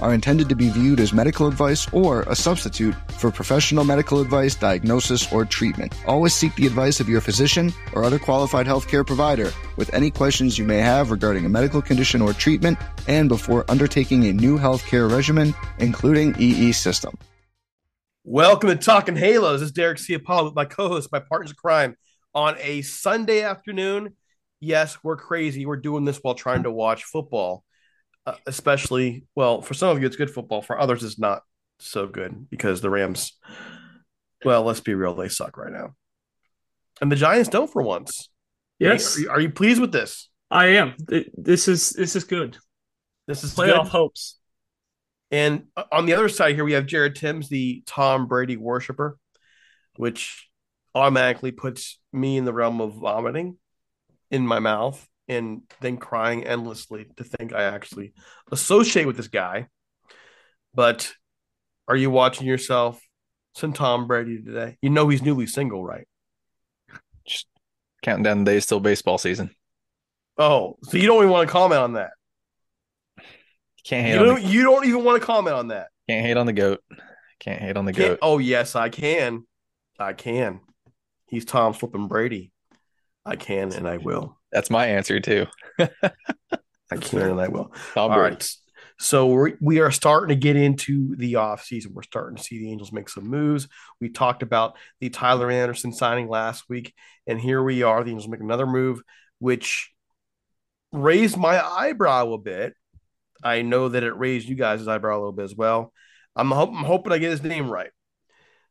are intended to be viewed as medical advice or a substitute for professional medical advice, diagnosis, or treatment. Always seek the advice of your physician or other qualified healthcare provider with any questions you may have regarding a medical condition or treatment and before undertaking a new healthcare regimen, including EE system. Welcome to Talking Halos. This is Derek C. Apollo with my co-host, my partners in crime, on a Sunday afternoon. Yes, we're crazy. We're doing this while trying to watch football uh, especially well for some of you it's good football. For others it's not so good because the rams well let's be real they suck right now. And the giants don't for once. Yes. are you, are you pleased with this? I am. This is this is good. This is playoff good. hopes. And uh, on the other side here we have jared timms the tom brady worshiper which automatically puts me in the realm of vomiting in my mouth and then crying endlessly to think I actually associate with this guy. But are you watching yourself some Tom Brady today? You know he's newly single, right? Just counting down the days till baseball season. Oh, so you don't even want to comment on that? Can't hate you don't, the, you don't even want to comment on that. can't hate on the goat. Can't hate on the Can't- goat. oh yes, I can. I can. He's Tom flipping Brady. I can and I will. That's my answer too. I can and I will. Tom All Brady. right. So we're, we are starting to get into the offseason. We're starting to see the Angels make some moves. We talked about the Tyler Anderson signing last week, and here we are. The Angels make another move, which raised my eyebrow a bit. I know that it raised you guys' eyebrow a little bit as well. I'm, ho- I'm hoping I get his name right.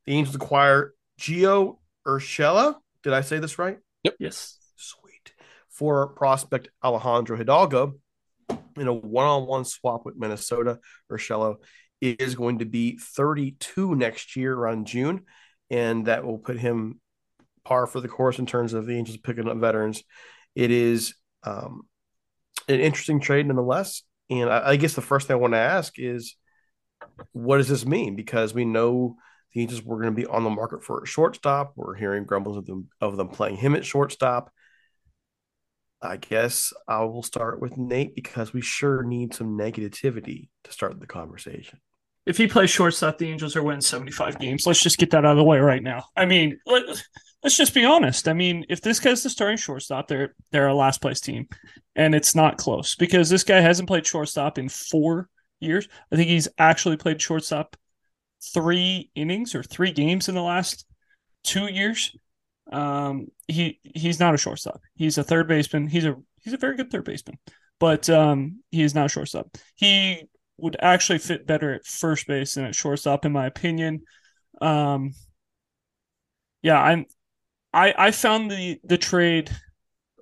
The Angels acquire Gio Urshela. Did I say this right? Yep. Yes. For prospect Alejandro Hidalgo in a one-on-one swap with Minnesota, Urshela is going to be 32 next year around June, and that will put him par for the course in terms of the Angels picking up veterans. It is um, an interesting trade nonetheless. And I, I guess the first thing I want to ask is, what does this mean? Because we know the Angels were going to be on the market for a shortstop. We're hearing grumbles of them of them playing him at shortstop. I guess I will start with Nate because we sure need some negativity to start the conversation. If he plays shortstop, the Angels are winning 75 games. Let's just get that out of the way right now. I mean, let, us just be honest. I mean, if this guy's the starting shortstop, they're they're a last place team, and it's not close because this guy hasn't played shortstop in four years. I think he's actually played shortstop three innings or three games in the last two years. Um, he he's not a shortstop. He's a third baseman. He's a he's a very good third baseman, but um, he is not a shortstop. He would actually fit better at first base than at shortstop, in my opinion. Um, yeah, I'm. I I found the the trade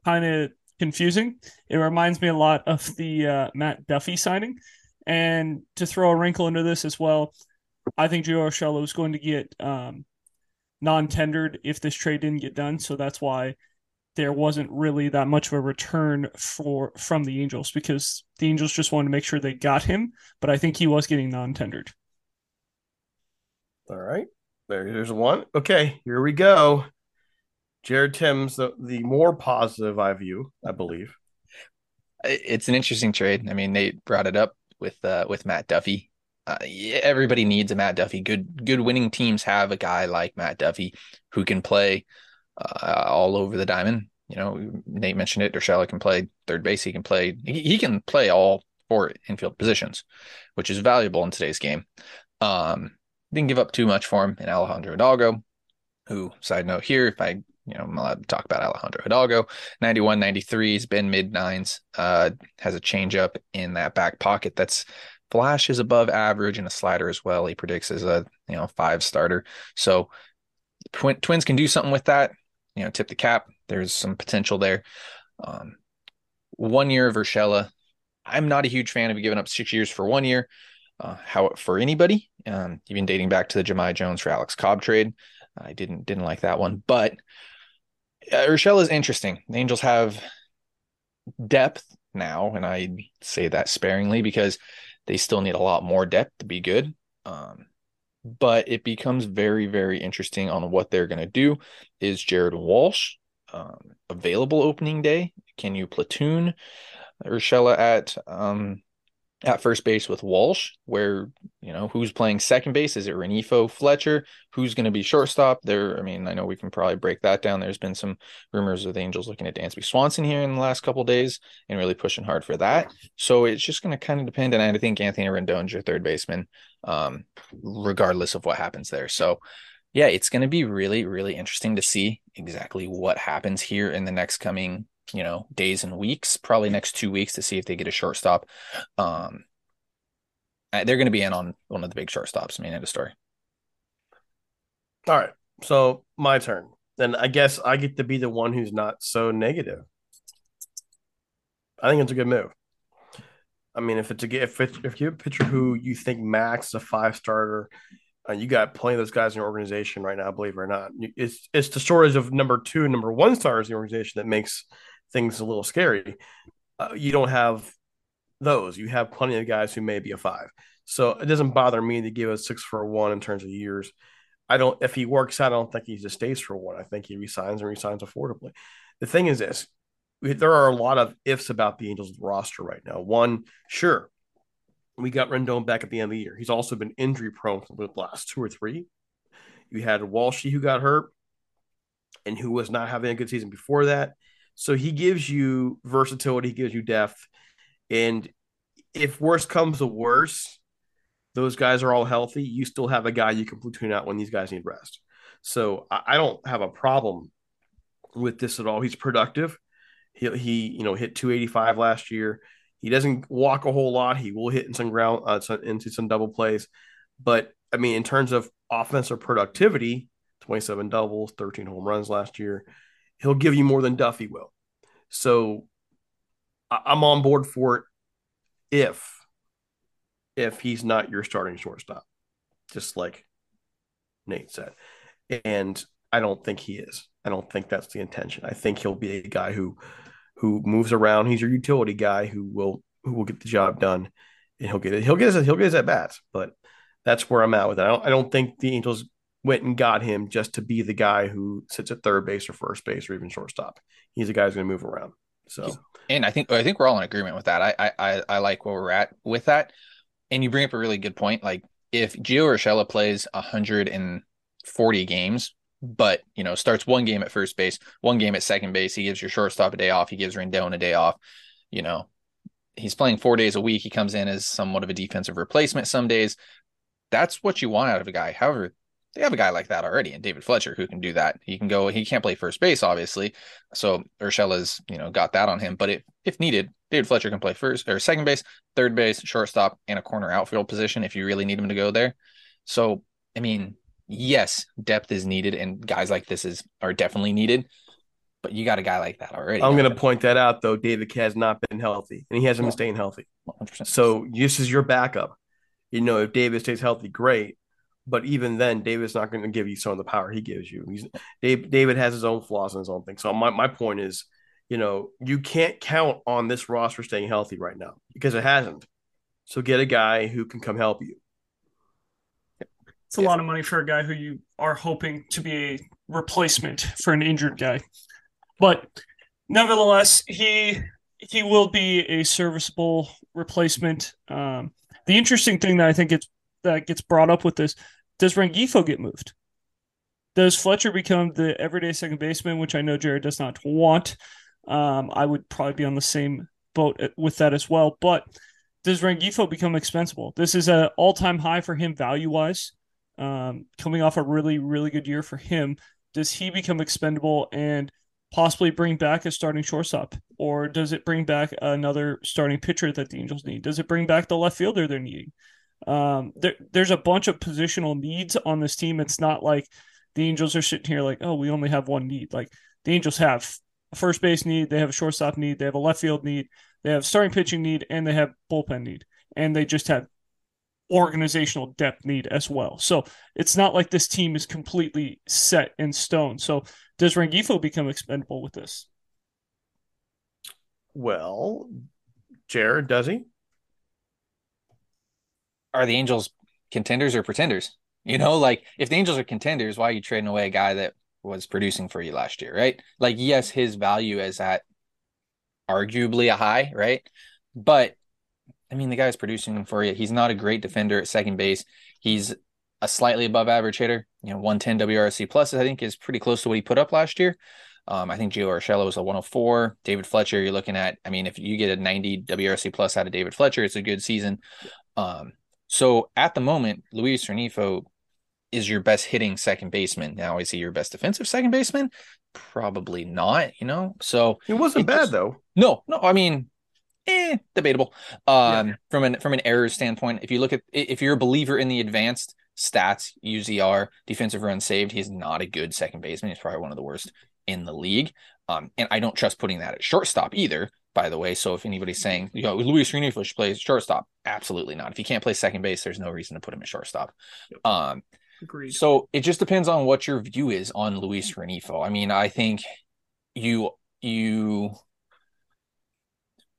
kind of confusing. It reminds me a lot of the uh, Matt Duffy signing, and to throw a wrinkle into this as well, I think Gio Urshela is going to get um, non-tendered if this trade didn't get done. So that's why there wasn't really that much of a return for from the Angels because the Angels just wanted to make sure they got him, but I think he was getting non-tendered. All right. There's one. Okay, here we go. Jared Timms, the, the more positive I view, I believe. It's an interesting trade. I mean, Nate brought it up with uh, with Matt Duffy uh, everybody needs a Matt Duffy. Good good winning teams have a guy like Matt Duffy who can play uh, all over the diamond. You know, Nate mentioned it. Urshela can play third base. He can play. He, he, can play all four infield positions, which is valuable in today's game. Um, didn't give up too much for him in Alejandro Hidalgo, who, side note here, if I you know, I'm allowed to talk about Alejandro Hidalgo. 91, 93, he's been mid nines, uh, has a changeup in that back pocket that's Flash is above average and a slider as well. He predicts as a you know five starter. So twin, Twins can do something with that. You know, tip the cap. There's some potential there. Um, one year of Urshela. I'm not a huge fan of giving up six years for one year. Uh, how for anybody, um, even dating back to the Jahmai Jones for Alex Cobb trade, I didn't didn't like that one. But uh, Urshela is interesting. The Angels have depth now, and I say that sparingly because they still need a lot more depth to be good. Um, but it becomes very, very interesting on what they're going to do. Is Jared Walsh um, available opening day? Can you platoon Urshela at um, at first base with Walsh, where you know who's playing second base? Is it Rengifo Fletcher? Who's going to be shortstop? There, I mean, I know we can probably break that down. There's been some rumors of the Angels looking at Dansby Swanson here in the last couple days and really pushing hard for that. So it's just going to kind of depend. And I think Anthony Rendon's your third baseman, um, regardless of what happens there. So yeah, it's going to be really, really interesting to see exactly what happens here in the next coming you know days and weeks probably next two weeks to see if they get a shortstop. Um they're going to be in on one of the big shortstops i mean end of story. All right so my turn. Then i guess i get to be the one who's not so negative. I think it's a good move. I mean if it's a if it's, if you have a pitcher who you think max is a five starter uh, you got plenty of those guys in your organization right now, believe it or not. It's it's the shortage of number two and number one stars in the organization that makes things a little scary. Uh, you don't have those. You have plenty of guys who may be a five. So it doesn't bother me to give a six for a one in terms of years. I don't. If he works out, I don't think he just stays for one. I think he resigns and resigns affordably. The thing is this: there are a lot of ifs about the Angels roster right now. One, sure, we got Rendon back at the end of the year. He's also been injury prone for the last two or three. You had Walshy who got hurt and who was not having a good season before that. So he gives you versatility, he gives you depth. And if worse comes to worse, those guys are all healthy. You still have a guy you can platoon out when these guys need rest. So I, don't have a problem with this at all. He's productive. He he you know hit 285 last year. He doesn't walk a whole lot. He will hit in some ground uh, some, into some double plays, but I mean in terms of offensive productivity, 27 doubles, 13 home runs last year. He'll give you more than Duffy will. So I'm on board for it if if he's not your starting shortstop, just like Nate said. And I don't think he is. I don't think that's the intention. I think he'll be a guy who who moves around. He's your utility guy who will who will get the job done, and he'll get it. He'll get his he'll get his at bats. But that's where I'm at with it. I don't, I don't think the Angels went and got him just to be the guy who sits at third base or first base or even shortstop. He's a guy who's going to move around. So, and I think I think we're all in agreement with that. I I I like where we're at with that. And you bring up a really good point. Like if Gio Urshela plays 140 games, but you know starts one game at first base, one game at second base, he gives your shortstop a day off, he gives Rendon a day off. You know, he's playing four days a week. He comes in as somewhat of a defensive replacement some days. That's what you want out of a guy. However, they have a guy like that already and David Fletcher who can do that. He can go, he can't play first base, obviously. So Urshela's, you know, got that on him. But if, if needed, David Fletcher can play first or second base, third base, shortstop, and a corner outfield position if you really need him to go there. So, I mean, yes, depth is needed and guys like this is are definitely needed. But you got a guy like that already. I'm going to point that out though. David has not been healthy, and he hasn't been staying healthy. So this is your backup. You know, if David stays healthy, great. But even then, David's not going to give you some of the power he gives you. He's Dave, David has his own flaws and his own thing. So my, my point is, you know, you can't count on this roster staying healthy right now because it hasn't. So get a guy who can come help you. It's a yeah. lot of money for a guy who you are hoping to be a replacement for an injured guy. But nevertheless, he he will be a serviceable replacement. Um, the interesting thing that I think it's that gets brought up with this does Rengifo get moved? Does Fletcher become the everyday second baseman, which I know Jared does not want? Um, I would probably be on the same boat with that as well. But does Rengifo become expensible? This is an all time high for him value wise, um, coming off a really, really good year for him. Does he become expendable and possibly bring back a starting shortstop? Or does it bring back another starting pitcher that the Angels need? Does it bring back the left fielder they're needing? Um, there, there's a bunch of positional needs on this team. It's not like the Angels are sitting here like, oh, we only have one need. Like the Angels have a first base need, they have a shortstop need, they have a left field need, they have starting pitching need, and they have bullpen need, and they just have organizational depth need as well. So it's not like this team is completely set in stone. So does Rengifo become expendable with this? Well, Jared, does he? Are the Angels contenders or pretenders? You know, like if the Angels are contenders, why are you trading away a guy that was producing for you last year, right? Like, yes, his value is at arguably a high, right? But I mean, the guy's producing for you. He's not a great defender at second base. He's a slightly above average hitter. You know, 110 WRC plus, I think, is pretty close to what he put up last year. Um, I think Gio Urshela was a 104. David Fletcher, you're looking at, I mean, if you get a 90 WRC plus out of David Fletcher, it's a good season. Um, so at the moment, Luis Rengifo is your best hitting second baseman. Now, is he your best defensive second baseman? Probably not, you know. So it wasn't it bad just, though. No, no, I mean, eh, debatable. Um, yeah. from an from an error standpoint, if you look at if you're a believer in the advanced stats, UZR, defensive run saved, he's not a good second baseman. He's probably one of the worst in the league. Um, and I don't trust putting that at shortstop either by the way. So if anybody's saying, you know, Luis Rengifo should play shortstop, absolutely not. If he can't play second base, there's no reason to put him at shortstop. Um, Agreed. So it just depends on what your view is on Luis Rengifo. I mean, I think you you.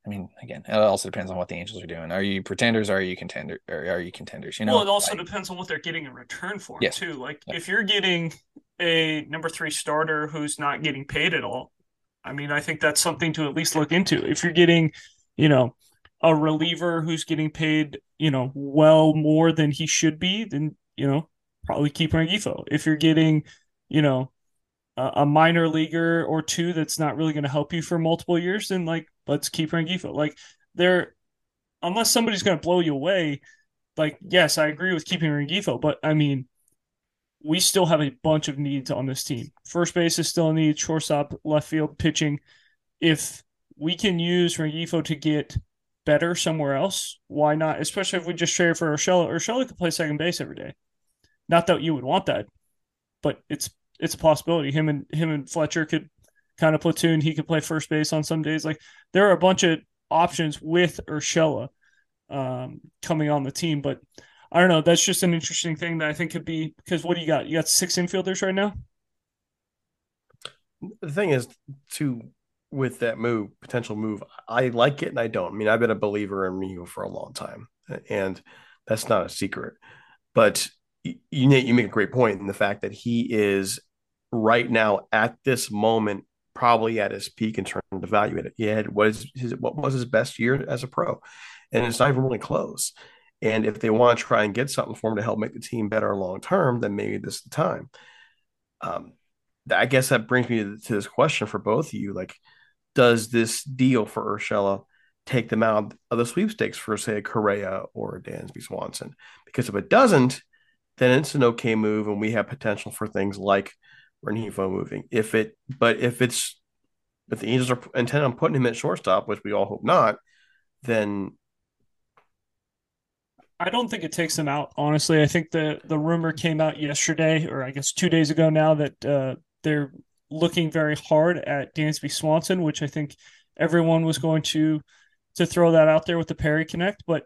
I mean, again, it also depends on what the Angels are doing. Are you pretenders? are you contender? Or are you contenders? You know, well, it also depends on what they're getting in return for yes. too. Like if you're getting a number three starter who's not getting paid at all, I mean, I think that's something to at least look into. If you're getting, you know, a reliever who's getting paid, you know, well more than he should be, then, you know, probably keep Rengifo. If you're getting, you know, a, a minor leaguer or two that's not really going to help you for multiple years, then like let's keep Rengifo. Like there unless somebody's going to blow you away, like yes, I agree with keeping Rengifo, but I mean, we still have a bunch of needs on this team. First base is still a need, shortstop, left field, pitching. If we can use Rengifo to get better somewhere else, why not? Especially if we just trade for Urshela. Urshela could play second base every day. Not that you would want that, but it's it's a possibility. Him and him and Fletcher could kind of platoon. He could play first base on some days. Like there are a bunch of options with Urshela um, coming on the team, but I don't know. That's just an interesting thing that I think could be because what do you got? You got six infielders right now. The thing is, to with that move, potential move, I like it and I don't. I mean, I've been a believer in Rio for a long time, and that's not a secret. But you you make a great point in the fact that he is right now at this moment probably at his peak in terms of value. It he had what is his what was his best year as a pro, and it's not even really close. And if they want to try and get something for him to help make the team better long term, then maybe this is the time. Um, I guess that brings me to, this question for both of you: like, does this deal for Urshela take them out of the sweepstakes for, say, a Correa or a Dansby Swanson? Because if it doesn't, then it's an okay move, and we have potential for things like Rengifo moving. If it, but if it's if the Angels are intent on putting him at shortstop, which we all hope not, then I don't think it takes them out. Honestly, I think the the rumor came out yesterday, or I guess two days ago now, that uh, they're looking very hard at Dansby Swanson, which I think everyone was going to to throw that out there with the Perry Connect, but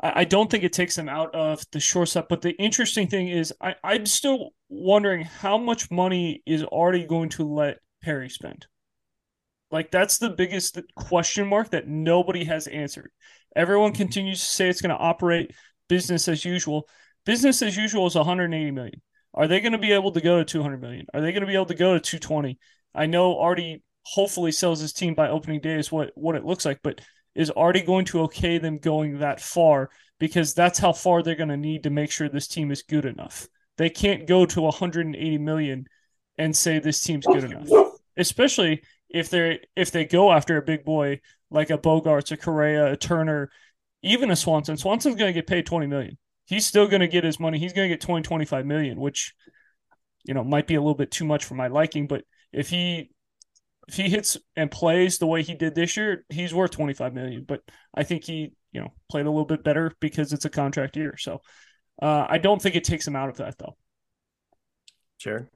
I, I don't think it takes them out of the shortstop. But the interesting thing is, I, I'm still wondering how much money is already going to let Perry spend. Like that's the biggest question mark that nobody has answered. Everyone continues to say it's going to operate business as usual. Business as usual is 180 million. Are they going to be able to go to 200 million? Are they going to be able to go to 220? I know Arte hopefully sells his team by opening day is what what it looks like, but is Arte going to okay them going that far? Because that's how far they're going to need to make sure this team is good enough. They can't go to 180 million and say this team's good enough, especially if they if they go after a big boy like a Bogaerts, a Correa, a Turner, even a Swanson. Swanson's going to get paid 20 million. He's still going to get his money. He's going to get 20, 25 million, which, you know, might be a little bit too much for my liking. But if he, if he hits and plays the way he did this year, he's worth 25 million. But I think he, you know, played a little bit better because it's a contract year. So uh, I don't think it takes him out of that though. Sure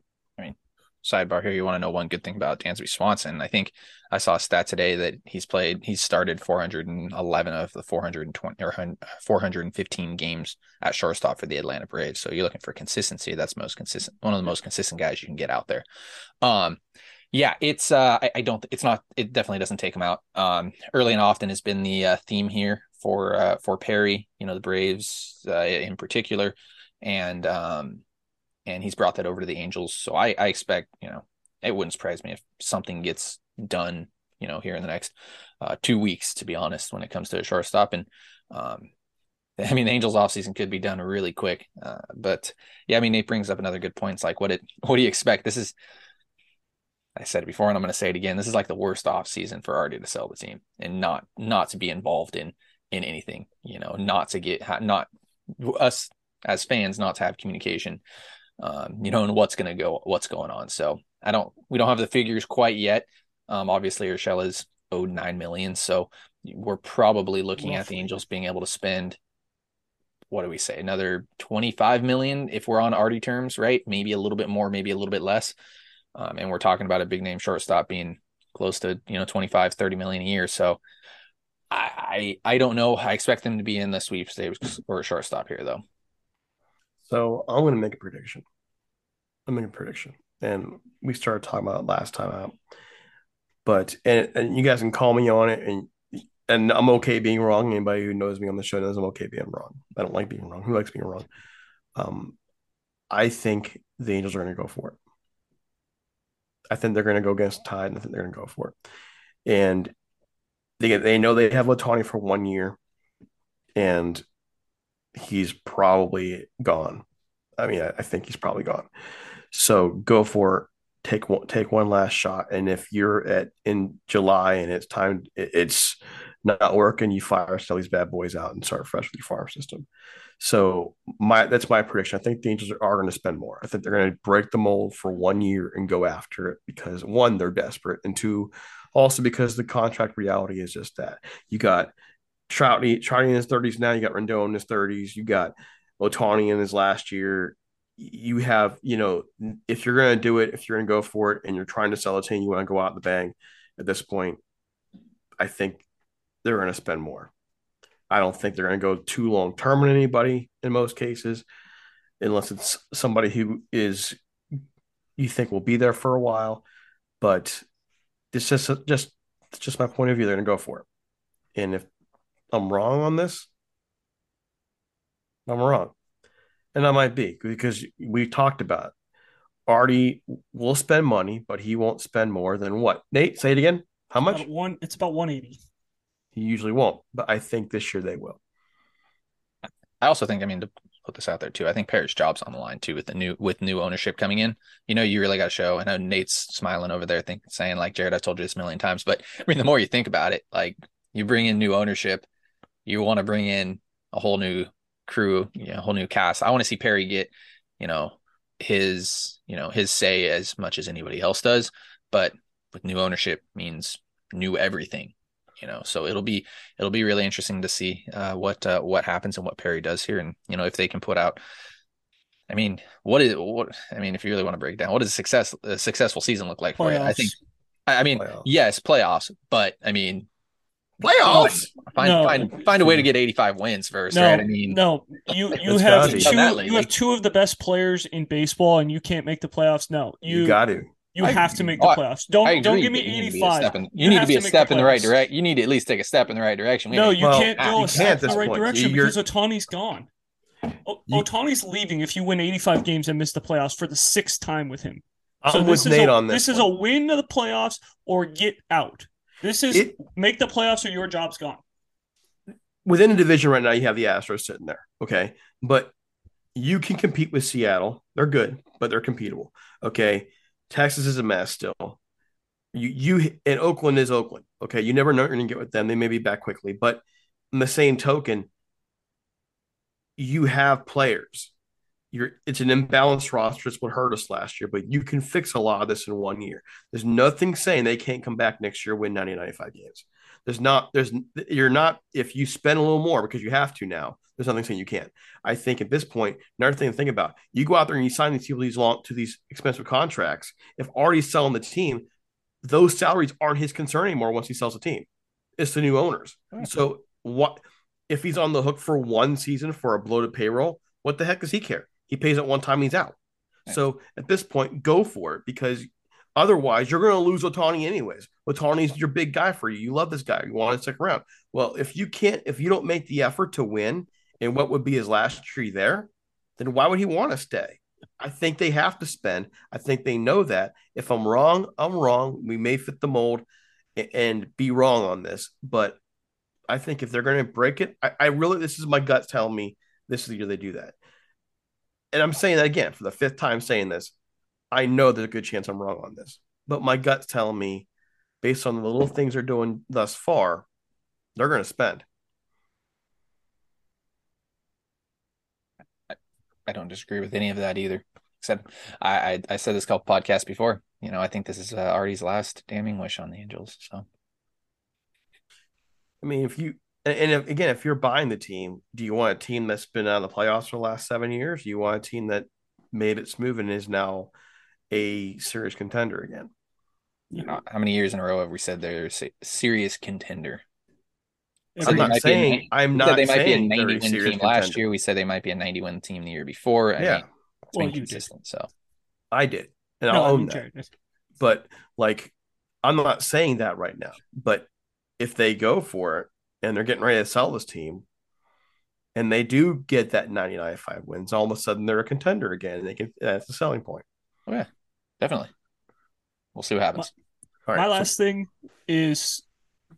sidebar here, you want to know one good thing about Dansby Swanson. I think I saw a stat today that he's played, he's started 411 of the 420 or 415 games at shortstop for the Atlanta Braves. So you're looking for consistency. That's most consistent, one of the most consistent guys you can get out there. Um, yeah, it's uh, I, I don't, it's not, it definitely doesn't take him out. Um, early and often has been the uh, theme here for uh, for Perry. You know, the Braves uh, in particular, and um, and he's brought that over to the Angels. So I, I expect, you know, it wouldn't surprise me if something gets done, you know, here in the next uh, two weeks, to be honest, when it comes to a shortstop. And um, I mean, the Angels offseason could be done really quick. Uh, but yeah, I mean, Nate brings up another good point. It's like, what it, what do you expect? This is, I said it before, and I'm going to say it again. This is like the worst offseason for Arte to sell the team and not, not to be involved in, in anything, you know, not to get, not us as fans, not to have communication um, you know, and what's going to go, what's going on. So I don't, we don't have the figures quite yet. Um, obviously, Urshela is owed nine million, so we're probably looking at the Angels being able to spend. What do we say? Another 25 million if we're on Arte terms, right? Maybe a little bit more, maybe a little bit less. Um, and we're talking about a big name shortstop being close to, you know, 25, 30 million a year. So I, I, I don't know. I expect them to be in the sweepstakes or a shortstop here, though. So I'm going to make a prediction. I'm making a prediction, and we started talking about it last time out. But and, and you guys can call me on it, and and I'm okay being wrong. Anybody who knows me on the show knows I'm okay being wrong. I don't like being wrong. Who likes being wrong? Um, I think the Angels are going to go for it. I think they're going to go against Tide, and I think they're going to go for it. And they they know they have Ohtani for one year, and he's probably gone. I mean, I, I think he's probably gone. So go for it. Take one, take one last shot. And if you're at in July and it's time, it's not working, you fire sell these bad boys out and start fresh with your farm system. So my that's my prediction. I think the Angels are, going to spend more. I think they're going to break the mold for one year and go after it because one, they're desperate, and two, also because the contract reality is just that you got Trouty, Trouty in his thirties now. You got Rendon in his thirties. You got Ohtani in his last year. You have, you know, if you're going to do it, if you're going to go for it, and you're trying to sell a team, you want to go out the bang. At this point, I think they're going to spend more. I don't think they're going to go too long term on anybody in most cases, unless it's somebody who is you think will be there for a while. But it's just just it's just my point of view. They're going to go for it, and if I'm wrong on this, I'm wrong, and I might be because we talked about it. Arte will spend money, but he won't spend more than what? Nate, say it again. How much? one. It's about 180. He usually won't, but I think this year they will. I also think, I mean, to put this out there too, I think Perry's job's on the line too with the new with new ownership coming in. You know, you really got to show. I know Nate's smiling over there, think saying like Jared, I told you this a million times, but I mean, the more you think about it, like you bring in new ownership, you want to bring in a whole new crew, you know, a whole new cast. I want to see Perry get, you know, his, you know, his say as much as anybody else does, but with new ownership means new everything you know so it'll be it'll be really interesting to see uh, what uh, what happens and what perry does here and you know if they can put out i mean what is what i mean if you really want to break down what does a success a successful season look like for playoffs. you i think i mean playoffs. yes playoffs but i mean playoffs find no. find find a way to get 85 wins first no, right i mean no you you have two you have two of the best players in baseball and you can't make the playoffs no you, you got to you I, have to make the playoffs. Don't don't give me eighty five. You, you, need to be a step in the right direction. You need to at least take a step in the right direction. We no, you well, can't go a step in the right point. direction You're... because Ohtani's gone. O- Ohtani's leaving if you win eighty five games and miss the playoffs for the sixth time with him. So I'm this with Nate a, on this. This one. is a win of the playoffs or get out. This is it, make the playoffs or your job's gone. Within the division right now, you have the Astros sitting there. Okay, but you can compete with Seattle. They're good, but they're competable. Okay Texas is a mess still. You you and Oakland is Oakland. Okay, you never know you're gonna get with them. They may be back quickly, but in the same token, you have players. You're it's an imbalanced roster. It's what hurt us last year, but you can fix a lot of this in one year. There's nothing saying they can't come back next year win 90, 95 games. There's not there's you're not if you spend a little more because you have to now. There's nothing saying you can't. I think at this point, another thing to think about: you go out there and you sign these people these long to these expensive contracts. If already selling the team, those salaries aren't his concern anymore. Once he sells the team, it's the new owners. Okay. So what if he's on the hook for one season for a bloated payroll? What the heck does he care? He pays it one time, he's out. So at this point, go for it because Otherwise, you're going to lose Ohtani anyways. Ohtani's your big guy for you. You love this guy. You want to stick around. Well, if you can't, if you don't make the effort to win in what would be his last tree there, then why would he want to stay? I think they have to spend. I think they know that. If I'm wrong, I'm wrong. We may fit the mold and be wrong on this, but I think if they're going to break it, I, I really, this is my gut telling me this is the year they do that. And I'm saying that again for the fifth time saying this. I know there's a good chance I'm wrong on this, but my gut's telling me, based on the little things they're doing thus far, they're going to spend. I don't disagree with any of that either. Said I, I, I said this called podcast before. You know, I think this is uh, Arte's last damning wish on the Angels. So, I mean, if you and, if, again, if you're buying the team, do you want a team that's been out of the playoffs for the last seven years? Do you want a team that made it smooth and is now a serious contender again. You know, how many years in a row have we said they're a serious contender? I'm not saying i I'm not. They might be a 90 win team contender. last year. We said they might be a 90 win team the year before. I yeah, mean, it's well, been consistent. Did. So I did, and no, I'll own that. But like, I'm not saying that right now. But if they go for it and they're getting ready to sell this team, and they do get that 99 5 wins, all of a sudden they're a contender again. And they can that's the selling point. Oh, yeah, definitely. We'll see what happens. My, right, my last thing is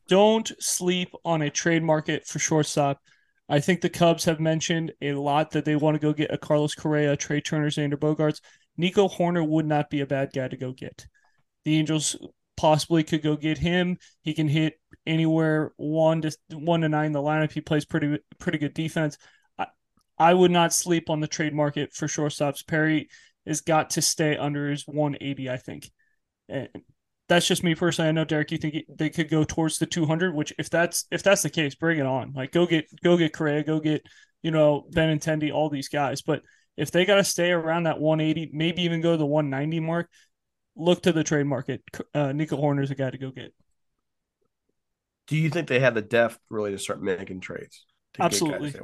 don't sleep on a trade market for shortstop. I think the Cubs have mentioned a lot that they want to go get a Carlos Correa, Trea Turner, Xander Bogaerts. Nico Hoerner would not be a bad guy to go get. The Angels possibly could go get him. He can hit anywhere one to one to nine. in The lineup he plays pretty pretty good defense. I, I would not sleep on the trade market for shortstops. Perry has got to stay under his 180. I think. And that's just me personally. I know Derek, you think they could go towards the 200. Which if that's if that's the case, bring it on. Like go get go get Correa, go get you know Ben Benintendi, all these guys. But if they got to stay around that 180, maybe even go to the 190 mark, look to the trade market. Uh, Nico Hoerner's a guy to go get. Do you think they have the depth really to start making trades? Absolutely,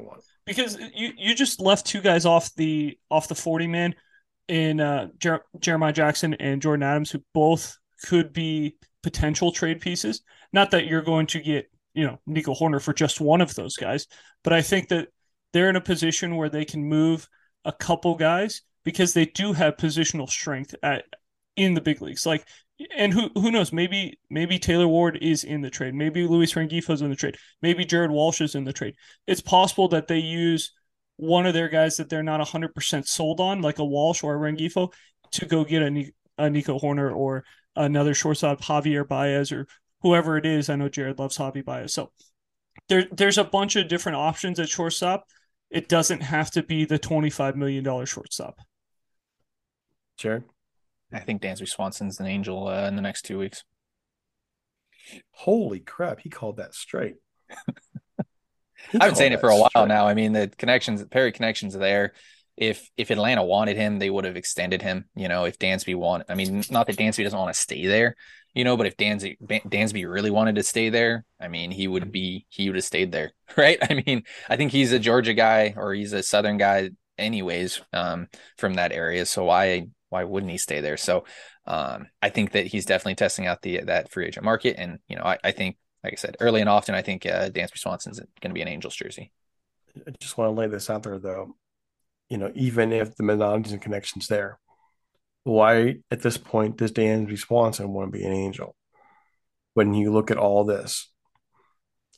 because you you just left two guys off the off the 40 man in uh, Jer- Jeremiah Jackson and Jordan Adams, who both could be potential trade pieces. Not that you're going to get you know Nico Hoerner for just one of those guys, but I think that they're in a position where they can move a couple guys because they do have positional strength at in the big leagues. Like, and who who knows? Maybe maybe Taylor Ward is in the trade. Maybe Luis Rengifo's in the trade. Maybe Jared Walsh is in the trade. It's possible that they use one of their guys that they're not 100% sold on, like a Walsh or a Rengifo, to go get a, a Nico Hoerner or another shortstop, Javier Baez or whoever it is. I know Jared loves Javier Baez. So there, there's a bunch of different options at shortstop it doesn't have to be the $25 million shortstop. Sure. I think Dansby Swanson's an angel uh, in the next two weeks. Holy crap. He called that straight. I've been saying it for a while straight. now. I mean, the connections, Perry connections are there. If if Atlanta wanted him, they would have extended him. You know, if Dansby wanted, I mean, not that Dansby doesn't want to stay there, you know, but if Dansby Dansby really wanted to stay there, I mean, he would be he would have stayed there, right? I mean, I think he's a Georgia guy or he's a Southern guy, anyways, um, from that area. So why why wouldn't he stay there? So um, I think that he's definitely testing out the that free agent market, and you know, I, I think, like I said, early and often, I think uh, Dansby Swanson's going to be an Angels jersey. I just want to lay this out there, though. You know, even if the Minasian and connections there, why at this point does Dansby Swanson want to be an angel? When you look at all this,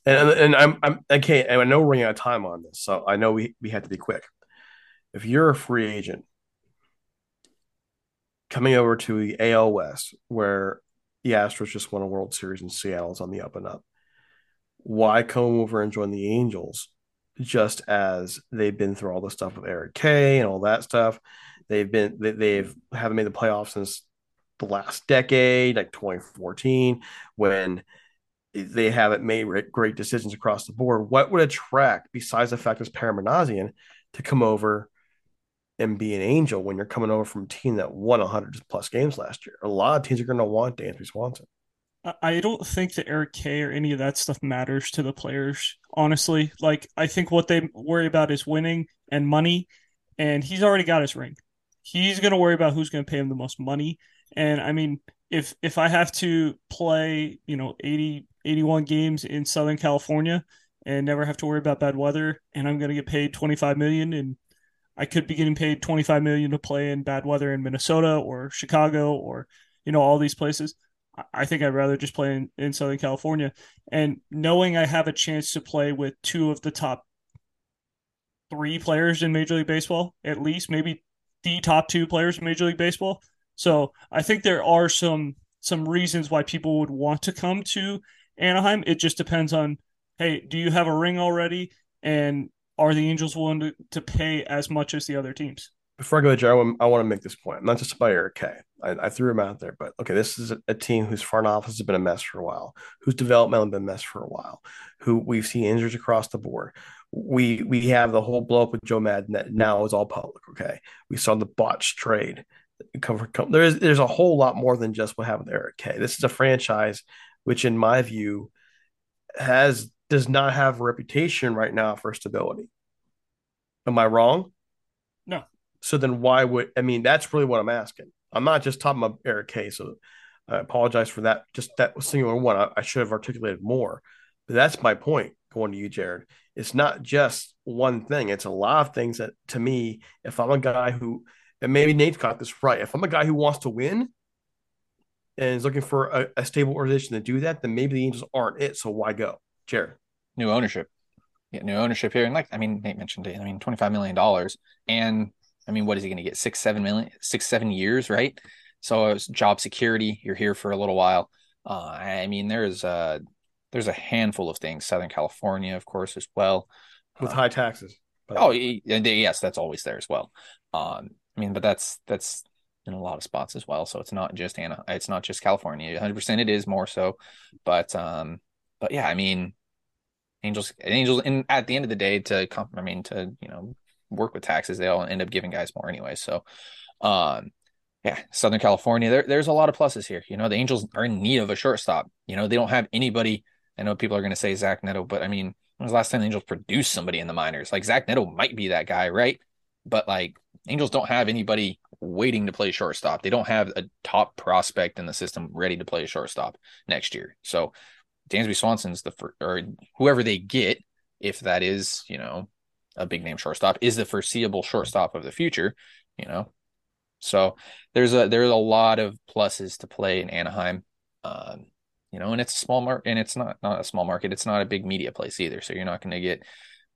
and and I'm I'm okay, I know we're running out of time on this, so I know we we have to be quick. If you're a free agent coming over to the AL West, where the Astros just won a World Series and Seattle's on the up and up, why come over and join the Angels? Just as they've been through all the stuff with Eric Kay and all that stuff, They've been they've haven't made the playoffs since the last decade, like 2014, when they haven't made great decisions across the board. What would attract, besides the fact it's Perry Minasian, to come over and be an angel when you're coming over from a team that won 100 plus games last year? A lot of teams are going to want Dansby Swanson. I don't think that Eric Kay or any of that stuff matters to the players, honestly. Like, I think what they worry about is winning and money, and he's already got his ring he's going to worry about who's going to pay him the most money. And I mean, if if I have to play, you know, 80 81 games in Southern California and never have to worry about bad weather and I'm going to get paid 25 million and I could be getting paid 25 million to play in bad weather in Minnesota or Chicago or you know all these places. I think I'd rather just play in, in Southern California and knowing I have a chance to play with two of the top three players in Major League Baseball, at least maybe the top two players in Major League Baseball. So I think there are some some reasons why people would want to come to Anaheim. It just depends on, hey, do you have a ring already, and are the Angels willing to, to pay as much as the other teams? Before I go to Joe, I want, I want to make this point. I'm not just about Eric Kay. I, I threw him out there, but okay, this is a, team whose front office has been a mess for a while, whose development has been a mess for a while, who we've seen injuries across the board, we we have the whole blow up with Joe Maddon that now is all public. Okay, we saw the botched trade. Come, come, there's there's a whole lot more than just what happened with Eric Kay. This is a franchise which, in my view, has does not have a reputation right now for stability. Am I wrong? No. So then why would I mean that's really what I'm asking. I'm not just talking about Eric Kay. So I apologize for that. Just that singular one. I, I should have articulated more. But that's my point going to you, Jared. It's not just one thing. It's a lot of things that to me, if I'm a guy who and maybe Nate's got this right. If I'm a guy who wants to win and is looking for a, a stable organization to do that, then maybe the Angels aren't it. So why go? Jared. New ownership. Yeah, new ownership here. And like I mean, Nate mentioned it. I mean, $25 million. And I mean, what is he going to get? Six, seven million, six, seven years, right? So it's job security. You're here for a little while. Uh, I mean, there's uh there's a handful of things. Southern California, of course, as well, with Uh, high taxes. by Oh, way. y- and they- yes, that's always there as well. Um, I mean, but that's that's in a lot of spots as well. So it's not just Anna, it's not just California. 100% it is more so, but um, but yeah, I mean, Angels, Angels, and at the end of the day, to comp, I mean, to you know, work with taxes, they all end up giving guys more anyway. So, um, yeah, Southern California, there, there's a lot of pluses here. You know, the Angels are in need of a shortstop. You know, they don't have anybody. I know people are going to say Zach Neto, but I mean, when was the last time the Angels produced somebody in the minors? Like Zach Neto might be that guy, right? But like Angels don't have anybody waiting to play shortstop. They don't have a top prospect in the system ready to play a shortstop next year. So Dansby Swanson's the first, or whoever they get, if that is, you know, a big name shortstop, is the foreseeable shortstop of the future, you know. So there's a there's a lot of pluses to play in Anaheim. Um, you know, and it's a small market and it's not not a small market, it's not a big media place either. So you're not going to get,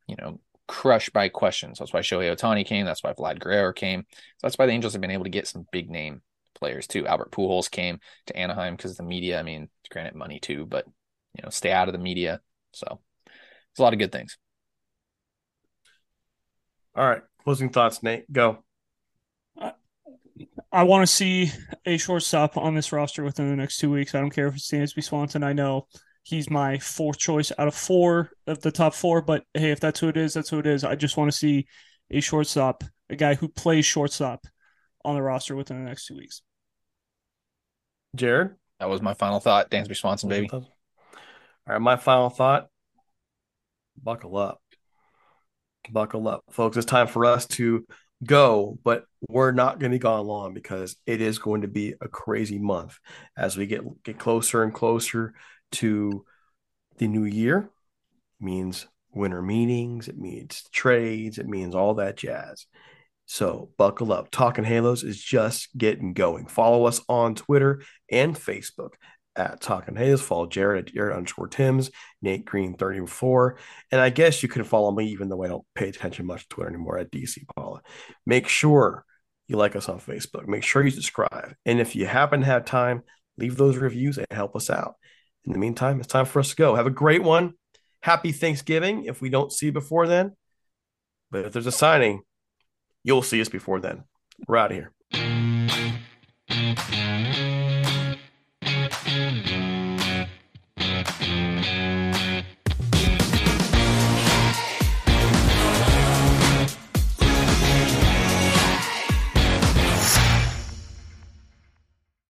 you know, crushed by questions. That's why Shohei Ohtani came, that's why Vlad Guerrero came. So that's why the Angels have been able to get some big name players too. Albert Pujols came to Anaheim because the media, I mean, granted money too, but you know, stay out of the media. So it's a lot of good things. All right. Closing thoughts, Nate. Go. I want to see a shortstop on this roster within the next two weeks. I don't care if it's Dansby Swanson. I know he's my fourth choice out of four of the top four, but hey, if that's who it is, that's who it is. I just want to see a shortstop, a guy who plays shortstop on the roster within the next two weeks. Jared? That was my final thought. Dansby Swanson, baby. All right. My final thought buckle up. Buckle up, folks. It's time for us to go, but we're not going to be gone long because it is going to be a crazy month as we get get closer and closer to the new year. It means winter meetings, it means trades, it means all that jazz. So buckle up. Talking Halos is just getting going. Follow us on Twitter and Facebook at Talking Halos. Follow Jared at Jared underscore Tim's, Nate Green 34. And I guess you can follow me even though I don't pay attention much to Twitter anymore at DC Paula. Make sure you like us on Facebook. Make sure you subscribe. And if you happen to have time, leave those reviews and help us out. In the meantime, it's time for us to go. Have a great one. Happy Thanksgiving if we don't see before then. But if there's a signing, you'll see us before then. We're out of here.